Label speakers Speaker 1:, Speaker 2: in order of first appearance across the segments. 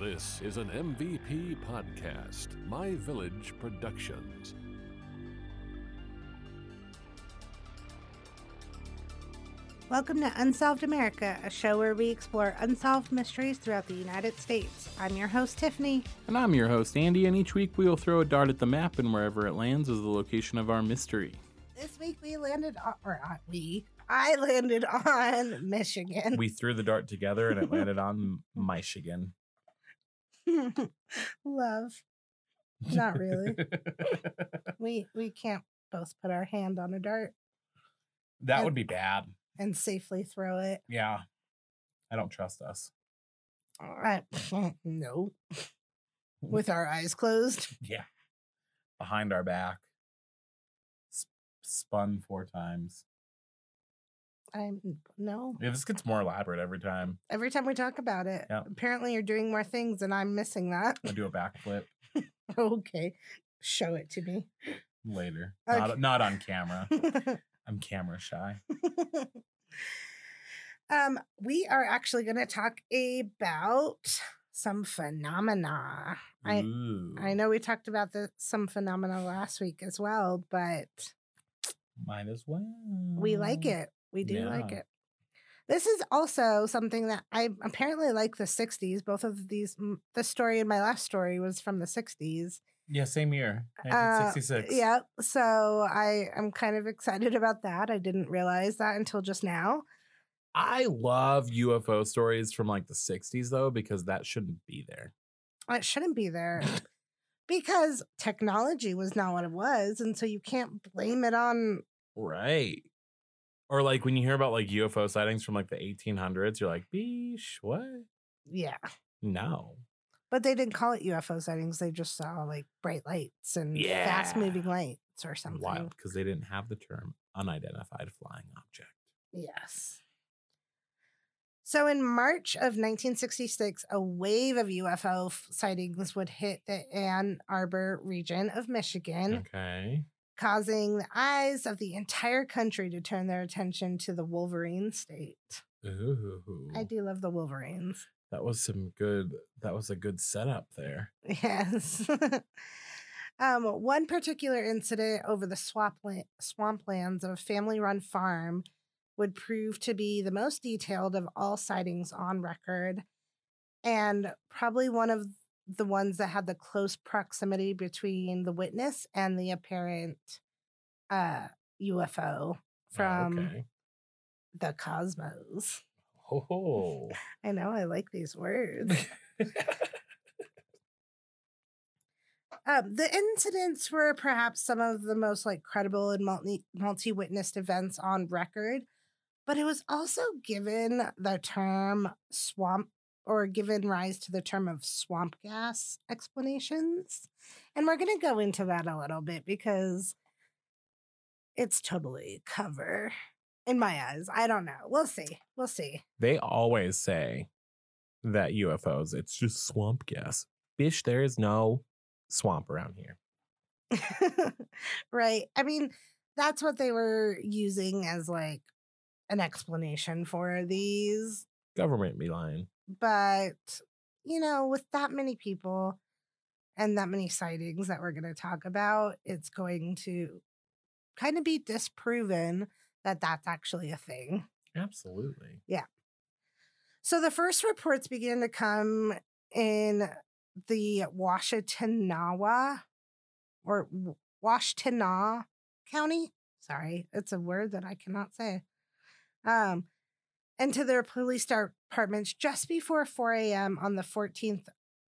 Speaker 1: This is an MVP podcast, My Village Productions.
Speaker 2: Welcome to Unsolved America, a show where we explore unsolved mysteries throughout the United States. I'm your host, Tiffany.
Speaker 3: And I'm your host, Andy, and each week we will throw a dart at the map, and wherever it lands is the location of our mystery.
Speaker 2: This week we landed on, or not we, I landed on Michigan.
Speaker 3: We threw the dart together and it landed on Michigan.
Speaker 2: Love. Not really. we we can't both put our hand on a dart
Speaker 3: that would be bad.
Speaker 2: and safely throw it.
Speaker 3: Yeah. I don't trust us.
Speaker 2: I, no. Mm. With our eyes closed.
Speaker 3: Yeah. Behind our back. S- spun four times.
Speaker 2: I'm no.
Speaker 3: Yeah, this gets more elaborate every time.
Speaker 2: Every time we talk about it, apparently you're doing more things and I'm missing that.
Speaker 3: I do a backflip
Speaker 2: okay. Show it to me.
Speaker 3: later.
Speaker 2: Okay.
Speaker 3: Not, not on camera. I'm camera shy.
Speaker 2: um, we are actually going to talk about some phenomena. I I know we talked about the some phenomena last week as well, but
Speaker 3: Might as well.
Speaker 2: we like it. We do like
Speaker 3: Mm.
Speaker 2: It. This is also something that I apparently like the 60s. Both of these, the story and my last story was from the 60s.
Speaker 3: Yeah, same year.
Speaker 2: Uh,
Speaker 3: 1966.
Speaker 2: Yeah. So I am kind of excited about that. I didn't realize that until just now.
Speaker 3: I love UFO stories from like the 60s though, because that shouldn't be there.
Speaker 2: It shouldn't be there because technology was not what it was. And so you can't blame it on,
Speaker 3: Right. Or like when you hear about like UFO sightings from like the 1800s, you're like, beesh, what?
Speaker 2: yeah.
Speaker 3: No.
Speaker 2: But they didn't call it UFO sightings. They just saw like bright lights and fast moving lights or something.
Speaker 3: Wild because they didn't have the term unidentified flying object.
Speaker 2: Yes. So in March of 1966, a wave of UFO sightings would hit the Ann Arbor region of Michigan,
Speaker 3: Okay.
Speaker 2: Causing the eyes of the entire country to turn their attention to the Wolverine state.
Speaker 3: Ooh.
Speaker 2: I do love the Wolverines.
Speaker 3: That was some good that was a good setup there.
Speaker 2: Yes. um, one particular incident over the swamp swamplands of a family run farm would prove to be the most detailed of all sightings on record, and probably one of the ones that had the close proximity between the witness and the apparent uh, UFO from
Speaker 3: okay.
Speaker 2: the cosmos.
Speaker 3: Oh.
Speaker 2: I know, I like these words. Um, the incidents were perhaps some of the most like credible and multi multi witnessed events on record, but it was also given the term swamp or given rise to the term of swamp gas explanations. And we're going to go into that a little bit because it's totally cover in my eyes. I don't know. We'll see. We'll see.
Speaker 3: they always say that UFOs, it's just swamp gas. Bish, there is no swamp around here.
Speaker 2: right. I mean, that's what they were using as like an explanation for these.
Speaker 3: Government be lying.
Speaker 2: But, you know, with that many people and that many sightings that we're going to talk about, it's going to kind of be disproven that that's actually a thing.
Speaker 3: Absolutely. Yeah.
Speaker 2: So the first reports began to come in the Washtenawa or Washtenaw County. Sorry, it's a word that I cannot say. Um, and to their police departments just before 4 a.m. on the 14th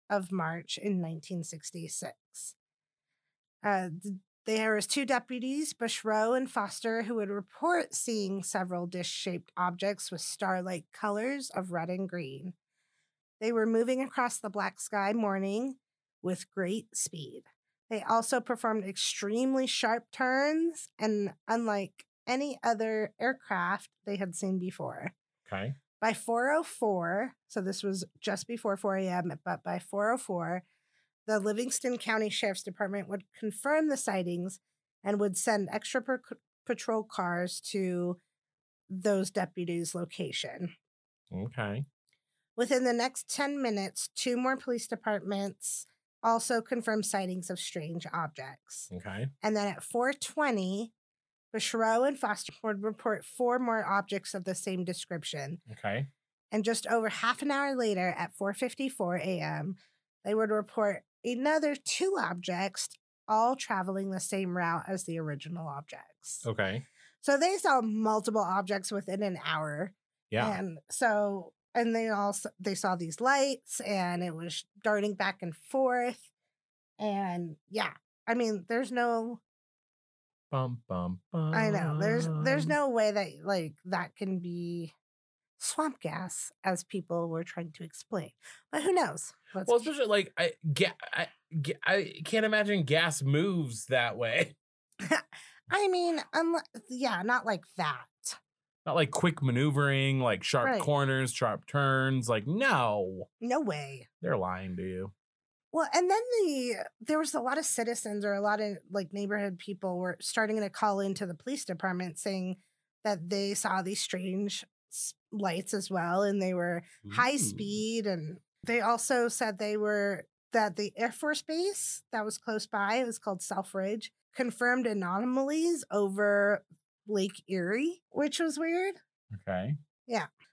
Speaker 2: of March in 1966. Uh, th- there was two deputies, Bushroe and Foster, who would report seeing several dish-shaped objects with star-like colors of red and green. They were moving across the black sky morning with great speed. They also performed extremely sharp turns and unlike any other aircraft they had seen before.
Speaker 3: Okay.
Speaker 2: By 404, so this was just before 4 a.m., but by 404, the Livingston County Sheriff's Department would confirm the sightings and would send extra per- patrol cars to those deputies' location.
Speaker 3: Okay.
Speaker 2: Within the next 10 minutes, two more police departments also confirmed sightings of strange objects.
Speaker 3: Okay.
Speaker 2: And then at 420, Bushroe and Foster would report four more objects of the same description.
Speaker 3: Okay.
Speaker 2: And just over half an hour later, at 4:54 a.m., they would report another two objects, all traveling the same route as the original objects.
Speaker 3: Okay.
Speaker 2: So they saw multiple objects within an hour.
Speaker 3: Yeah.
Speaker 2: And so, and they also they saw these lights, and it was darting back and forth. And yeah, I mean, there's no
Speaker 3: Bum bum bum.
Speaker 2: I know. There's there's no way that like that can be swamp gas as people were trying to explain. But who knows? Let's
Speaker 3: Well, especially like I, ga- I, ga- I can't imagine gas moves that way.
Speaker 2: I mean, unless, yeah, not like that.
Speaker 3: Not like quick maneuvering, like sharp
Speaker 2: Right.
Speaker 3: corners, sharp turns. Like no,
Speaker 2: No way.
Speaker 3: they're lying to you.
Speaker 2: Well, and then the there was a lot of citizens or a lot of like neighborhood people were starting to call into the police department saying that they saw these strange lights as well and they were high
Speaker 3: mm.
Speaker 2: speed and they also said they were that the air force base that was close by it was called selfridge confirmed anomalies over lake erie which was weird
Speaker 3: Okay.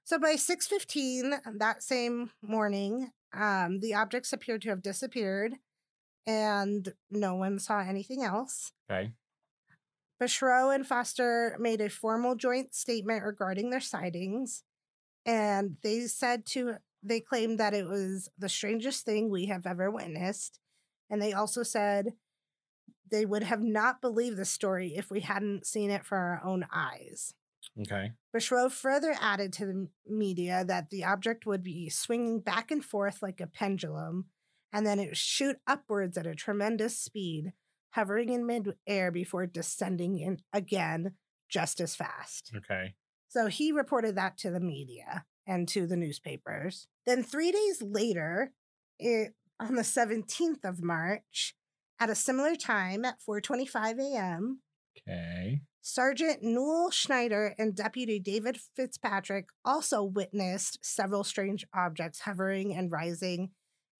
Speaker 2: So by 6.15 that same morning um, the objects appeared to have disappeared and no one saw anything else
Speaker 3: Okay.
Speaker 2: Bushroe and Foster made a formal joint statement regarding their sightings, and they said to they claimed that it was the strangest thing we have ever witnessed, and they also said they would have not believed the story if we hadn't seen it for our own eyes.
Speaker 3: Okay.
Speaker 2: Bushroe further added to the media that the object would be swinging back and forth like a pendulum, and then it would shoot upwards at a tremendous speed, hovering in midair before descending in again just as fast.
Speaker 3: Okay.
Speaker 2: So he reported that to the media and to the newspapers. Then three days later, it, on the 17th of March, at a similar time at 4:25 a.m.,
Speaker 3: Okay.
Speaker 2: Sergeant Newell Schneider and Deputy David Fitzpatrick also witnessed several strange objects hovering and rising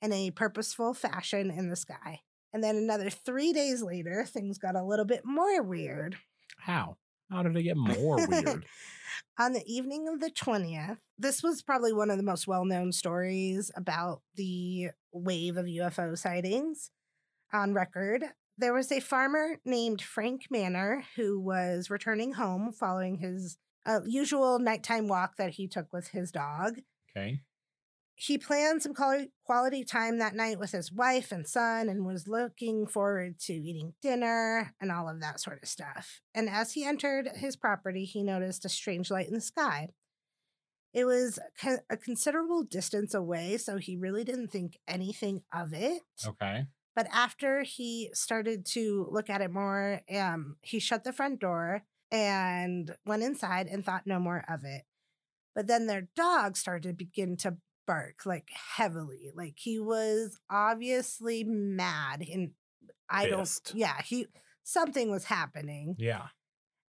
Speaker 2: in a purposeful fashion in the sky. And then another three days later, things got a little bit more weird.
Speaker 3: How? How did it get more weird?
Speaker 2: On the evening of the 20th, this was probably one of the most well known stories about the wave of UFO sightings on record. There was a farmer named Frank Mannor who was returning home following his uh, usual nighttime walk that he took with his dog.
Speaker 3: Okay.
Speaker 2: He planned some quali- quality time that night with his wife and son and was looking forward to eating dinner and all of that sort of stuff. And as he entered his property, he noticed a strange light in the sky. It was a considerable distance away, so he really didn't think anything of it.
Speaker 3: Okay.
Speaker 2: But after he started to look at it more, um, he shut the front door and went inside and thought no more of it. But then their dog started to begin to bark like heavily. Like he was obviously mad and I
Speaker 3: Pissed.
Speaker 2: don't yeah, he something was happening.
Speaker 3: Yeah.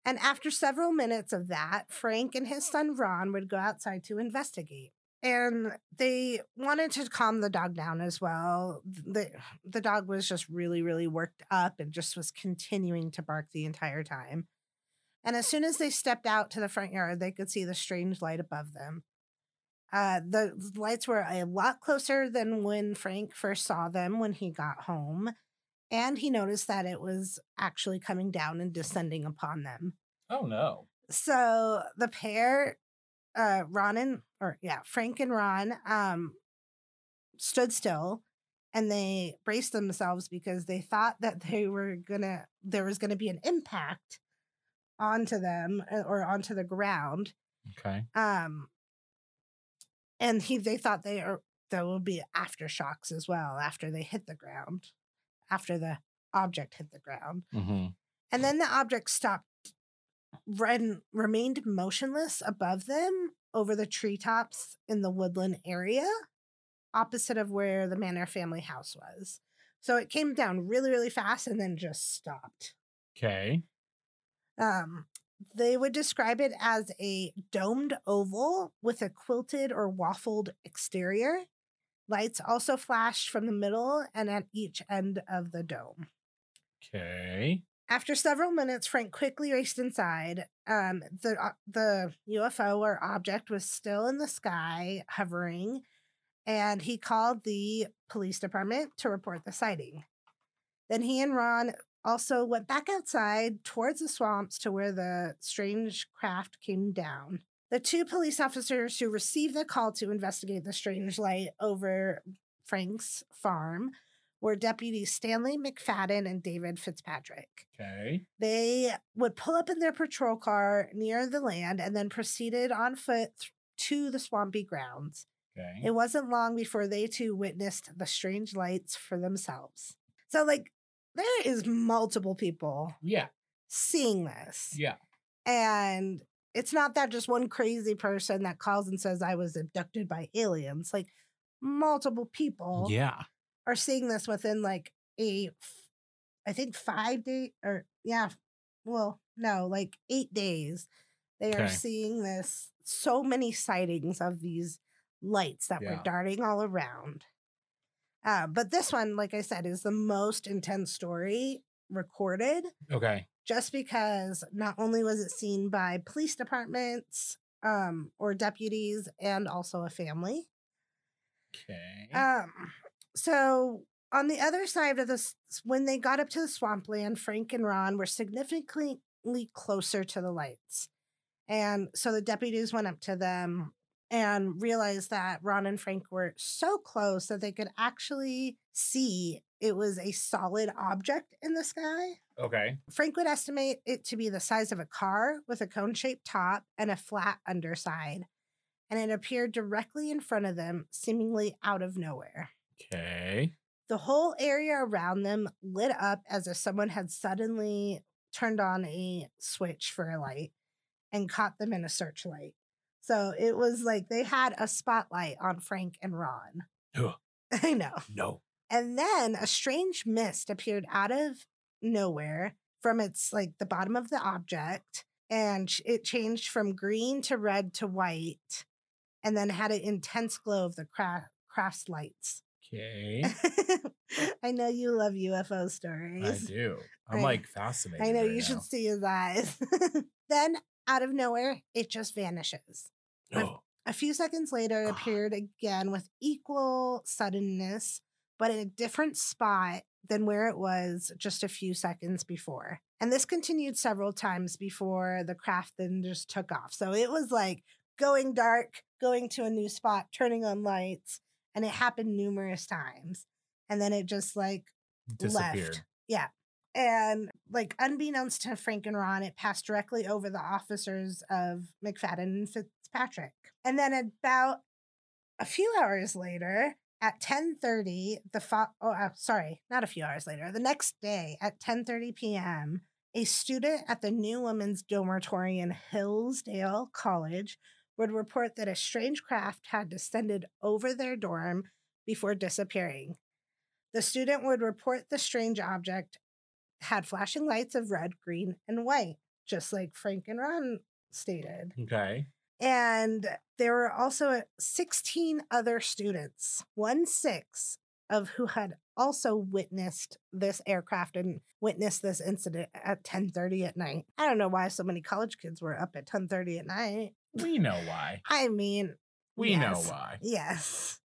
Speaker 2: And after several minutes of that, Frank and his son Ron would go outside to investigate. And they wanted to calm the dog down as well. The, the dog was just really, really worked up and just was continuing to bark the entire time. And as soon as they stepped out to the front yard, they could see the strange light above them. Uh, the lights were a lot closer than when Frank first saw them when he got home. And he noticed that it was actually coming down and descending upon them.
Speaker 3: Oh no.
Speaker 2: So the pair, uh, Ron and or yeah, Frank and Ron, um, stood still and they braced themselves because they thought that they were gonna there was gonna be an impact onto them uh, or onto the ground.
Speaker 3: Okay.
Speaker 2: Um, and he they thought they are there will be aftershocks as well after they hit the ground, after the object hit the ground.
Speaker 3: Mm-hmm.
Speaker 2: And then the object stopped and remained motionless above them over the treetops in the woodland area, opposite of where the Mannor family house was. So it came down really, really fast and then just stopped.
Speaker 3: Okay.
Speaker 2: Um, They would describe it as a domed oval with a quilted or waffled exterior. Lights also flashed from the middle and at each end of the dome.
Speaker 3: Okay.
Speaker 2: After several minutes, Frank quickly raced inside. Um, the uh, the UFO or object was still in the sky, hovering, and he called the police department to report the sighting. Then he and Ron also went back outside towards the swamps to where the strange craft came down. The two police officers who received the call to investigate the strange light over Frank's farm were deputies Stanley McFadden and David Fitzpatrick.
Speaker 3: Okay.
Speaker 2: They would pull up in their patrol car near the land and then proceeded on foot th- to the swampy grounds.
Speaker 3: Okay.
Speaker 2: It wasn't long before they too witnessed the strange lights for themselves. So, like, there is multiple people
Speaker 3: yeah.
Speaker 2: seeing this.
Speaker 3: Yeah.
Speaker 2: And it's not that just one crazy person that calls and says, I was abducted by aliens. Like, multiple people
Speaker 3: Yeah.
Speaker 2: Are seeing this within like a, I think five day or yeah, well, no, like eight days. They are seeing this so many sightings of these lights that were darting all around. Uh, but this one, like I said, is the most intense story recorded
Speaker 3: Okay.
Speaker 2: just because not only was it seen by police departments um, or deputies and also a family.
Speaker 3: Okay.
Speaker 2: Um, so on the other side of this, when they got up to the swampland, Frank and Ron were significantly closer to the lights. And so the deputies went up to them and realized that Ron and Frank were so close that they could actually see it was a solid object in the sky.
Speaker 3: okay.
Speaker 2: Frank would estimate it to be the size of a car with a cone shaped top and a flat underside. And it appeared directly in front of them, seemingly out of nowhere.
Speaker 3: Okay.
Speaker 2: The whole area around them lit up as if someone had suddenly turned on a switch for a light and caught them in a searchlight. So it was like they had a spotlight on Frank and Ron.
Speaker 3: Ugh.
Speaker 2: I know.
Speaker 3: No.
Speaker 2: And then a strange mist appeared out of nowhere from its like the bottom of the object and it changed from green to red to white and then had an intense glow of the cra- craft's lights.
Speaker 3: Okay.
Speaker 2: I know you love UFO stories.
Speaker 3: I do. I'm
Speaker 2: I-
Speaker 3: like fascinated.
Speaker 2: I know
Speaker 3: right
Speaker 2: you
Speaker 3: now.
Speaker 2: should see his eyes. then out of nowhere, it just vanishes.
Speaker 3: Oh.
Speaker 2: A few seconds later, it appeared again with equal suddenness, but in a different spot than where it was just a few seconds before. And this continued several times before the craft then just took off. So it was like going dark, going to a new spot, turning on lights, and it happened numerous times. And then it just like
Speaker 3: Disappeared.
Speaker 2: left. Yeah. And like unbeknownst to Frank and Ron, it passed directly over the officers of McFadden and Fitzpatrick. And then about a few hours later, at 10:30, the fo- oh uh, sorry, not a few hours later, the next day at 10:30 p.m., a student at the New Women's Dormitory in Hillsdale College would report that a strange craft had descended over their dorm before disappearing. The student would report the strange object had flashing lights of red, green, and white, just like Frank and Ron stated.
Speaker 3: Okay.
Speaker 2: And there were also 16 other students, one six of who had also witnessed this aircraft and witnessed this incident at 10:30 at night. I don't know why so many college kids were up at 10:30 at night.
Speaker 3: We know why.
Speaker 2: I mean,
Speaker 3: We know why.
Speaker 2: Yes.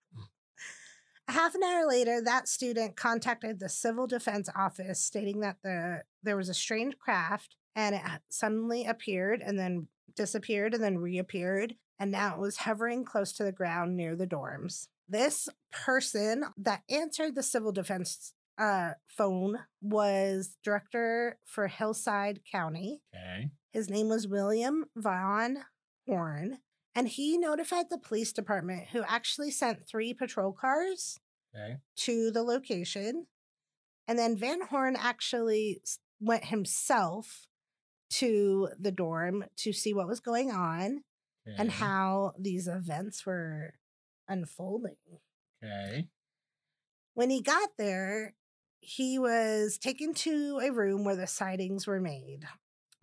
Speaker 2: A half an hour later, that student contacted the civil defense office stating that the there was a strange craft and it suddenly appeared and then disappeared and then reappeared and now it was hovering close to the ground near the dorms. This person that answered the civil defense uh, phone was director for Hillsdale County.
Speaker 3: Okay.
Speaker 2: His name was William Von Horn, and he notified the police department, who actually sent three patrol cars
Speaker 3: Okay.
Speaker 2: to the location. And then Van Horn actually went himself to the dorm to see what was going on and how these events were unfolding.
Speaker 3: Okay.
Speaker 2: When he got there, he was taken to a room where the sightings were made.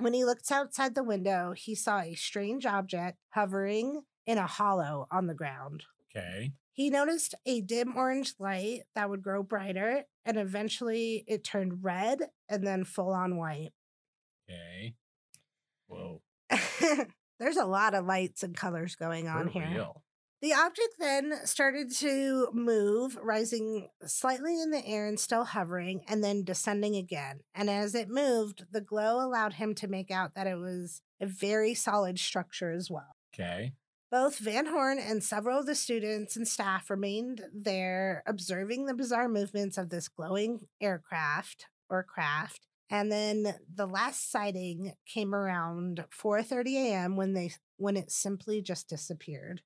Speaker 2: When he looked outside the window, he saw a strange object hovering in a hollow on the ground.
Speaker 3: Okay.
Speaker 2: He noticed a dim orange light that would grow brighter, and eventually it turned red and then full on white.
Speaker 3: Okay. Whoa.
Speaker 2: There's a lot of lights and colors going on
Speaker 3: For
Speaker 2: here.
Speaker 3: real.
Speaker 2: The object then started to move, rising slightly in the air and still hovering, and then descending again. And as it moved, the glow allowed him to make out that it was a very solid structure as well.
Speaker 3: Okay.
Speaker 2: Both Van Horn and several of the students and staff remained there observing the bizarre movements of this glowing aircraft or craft. And then the last sighting came around 4:30 a.m. when they when it simply just disappeared.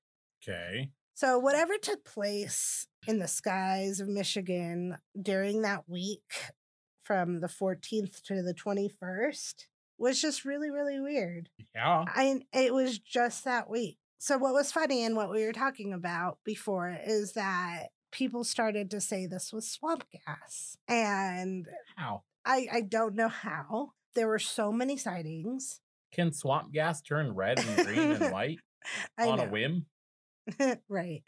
Speaker 3: Okay.
Speaker 2: So whatever took place in the skies of Michigan during that week from the 14th to the 21st was just really really weird.
Speaker 3: Yeah.
Speaker 2: I it was just that week. So what was funny and what we were talking about before is that people started to say this was swamp gas. And
Speaker 3: How?
Speaker 2: I I don't know how. There were so many sightings.
Speaker 3: Can swamp gas turn red and green and white
Speaker 2: I
Speaker 3: on a whim?
Speaker 2: right.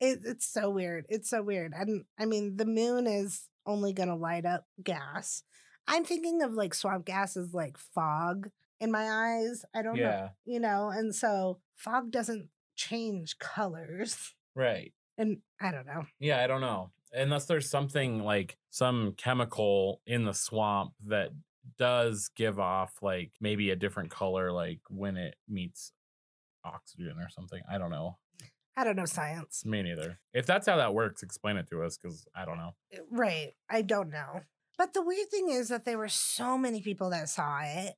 Speaker 2: It, it's so weird. It's so weird. And I mean, the moon is only going to light up gas. I'm thinking of like swamp gas as like fog in my eyes. I don't know, you know, and so fog doesn't change colors.
Speaker 3: Right.
Speaker 2: And I don't know.
Speaker 3: Yeah, I don't know. Unless there's something like some chemical in the swamp that does give off like maybe a different color, like when it meets oxygen or something. I don't know.
Speaker 2: I don't know science.
Speaker 3: Me neither. If that's how that works, explain it to us because I don't know.
Speaker 2: Eh, right. I don't know. But the weird thing is that there were so many people that saw it.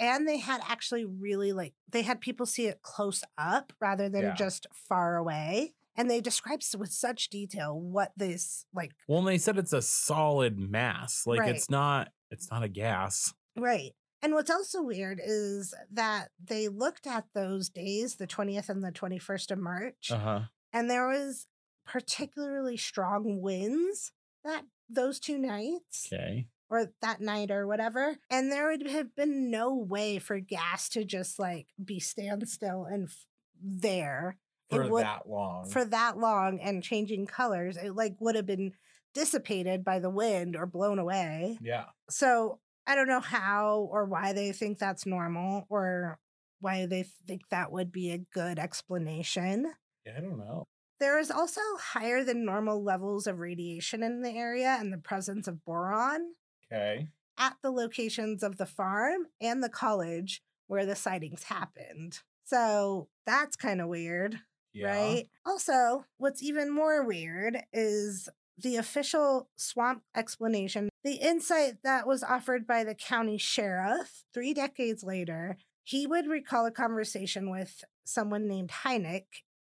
Speaker 2: And they had actually really like, they had people see it close up rather than
Speaker 3: Yeah.
Speaker 2: just far away. And they described with such detail what this, like,
Speaker 3: Well, and they said it's a solid mass. Like
Speaker 2: Right.
Speaker 3: it's not. It's not a gas.
Speaker 2: right. And what's also weird is that they looked at those days, the 20th and the 21st of March,
Speaker 3: Uh huh.
Speaker 2: and there was particularly strong winds that those two nights.
Speaker 3: Okay.
Speaker 2: or that night or whatever. And there would have been no way for gas to just like be standstill and f- there
Speaker 3: For
Speaker 2: would-
Speaker 3: that long.
Speaker 2: for that long and changing colors. It like would have been dissipated by the wind or blown away.
Speaker 3: yeah.
Speaker 2: So I don't know how or why they think that's normal or why they think that would be a good explanation.
Speaker 3: Yeah. I don't know.
Speaker 2: There is also higher than normal levels of radiation in the area and the presence of boron
Speaker 3: Okay.
Speaker 2: at the locations of the farm and the college where the sightings happened. So that's kind of weird,
Speaker 3: Yeah.
Speaker 2: right? Also, what's even more weird is the official swamp explanation, the insight that was offered by the county sheriff three decades later. He would recall a conversation with someone named Hynek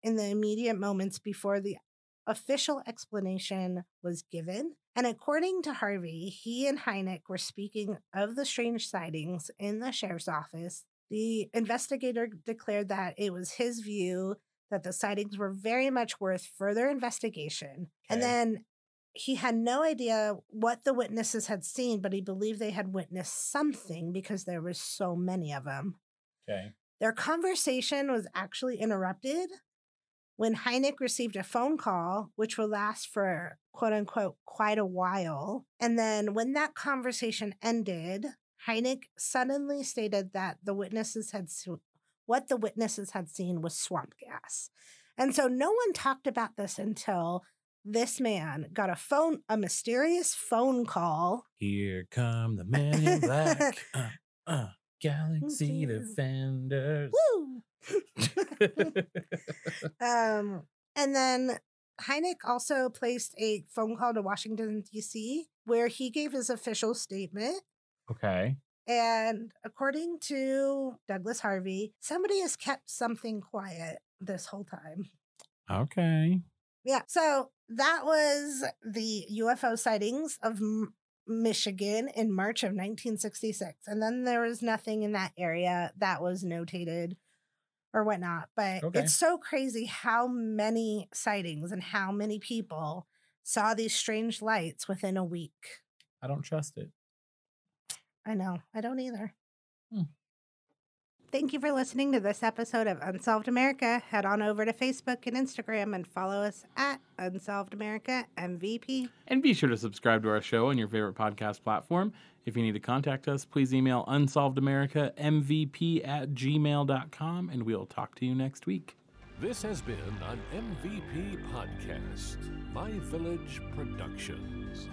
Speaker 2: in the immediate moments before the official explanation was given. And according to Harvey, he and Hynek were speaking of the strange sightings in the sheriff's office. The investigator declared that it was his view that the sightings were very much worth further investigation. And then he had no idea what the witnesses had seen, but he believed they had witnessed something because there were so many of them.
Speaker 3: Okay.
Speaker 2: Their conversation was actually interrupted when Hynek received a phone call, which would last for quote unquote quite a while. And then when that conversation ended, Hynek suddenly stated that the witnesses had what the witnesses had seen was swamp gas. And so no one talked about this until this man got a phone, a mysterious phone call.
Speaker 3: Here come the men in black. uh, uh, Galaxy
Speaker 2: Mhm.
Speaker 3: Defenders.
Speaker 2: Woo! Um, and then Hynek also placed a phone call to Washington, D.C., where he gave his official statement.
Speaker 3: okay.
Speaker 2: And according to Douglas Harvey, somebody has kept something quiet this whole time.
Speaker 3: Okay.
Speaker 2: Yeah. So that was the UFO sightings of M- Michigan in March of 1966. And then there was nothing in that area that was notated or whatnot. But
Speaker 3: Okay.
Speaker 2: it's so crazy how many sightings and how many people saw these strange lights within a week.
Speaker 3: I don't trust it.
Speaker 2: I know. I don't either. Hmm. Thank you for listening to this episode of Unsolved America. Head on over to Facebook and Instagram and follow us at Unsolved America MVP.
Speaker 3: And be sure to subscribe to our show on your favorite podcast platform. If you need to contact us, please email unsolvedamerica.mvp at gmail.com and we'll talk to you next week.
Speaker 1: This has been an MVP podcast, My Village Productions.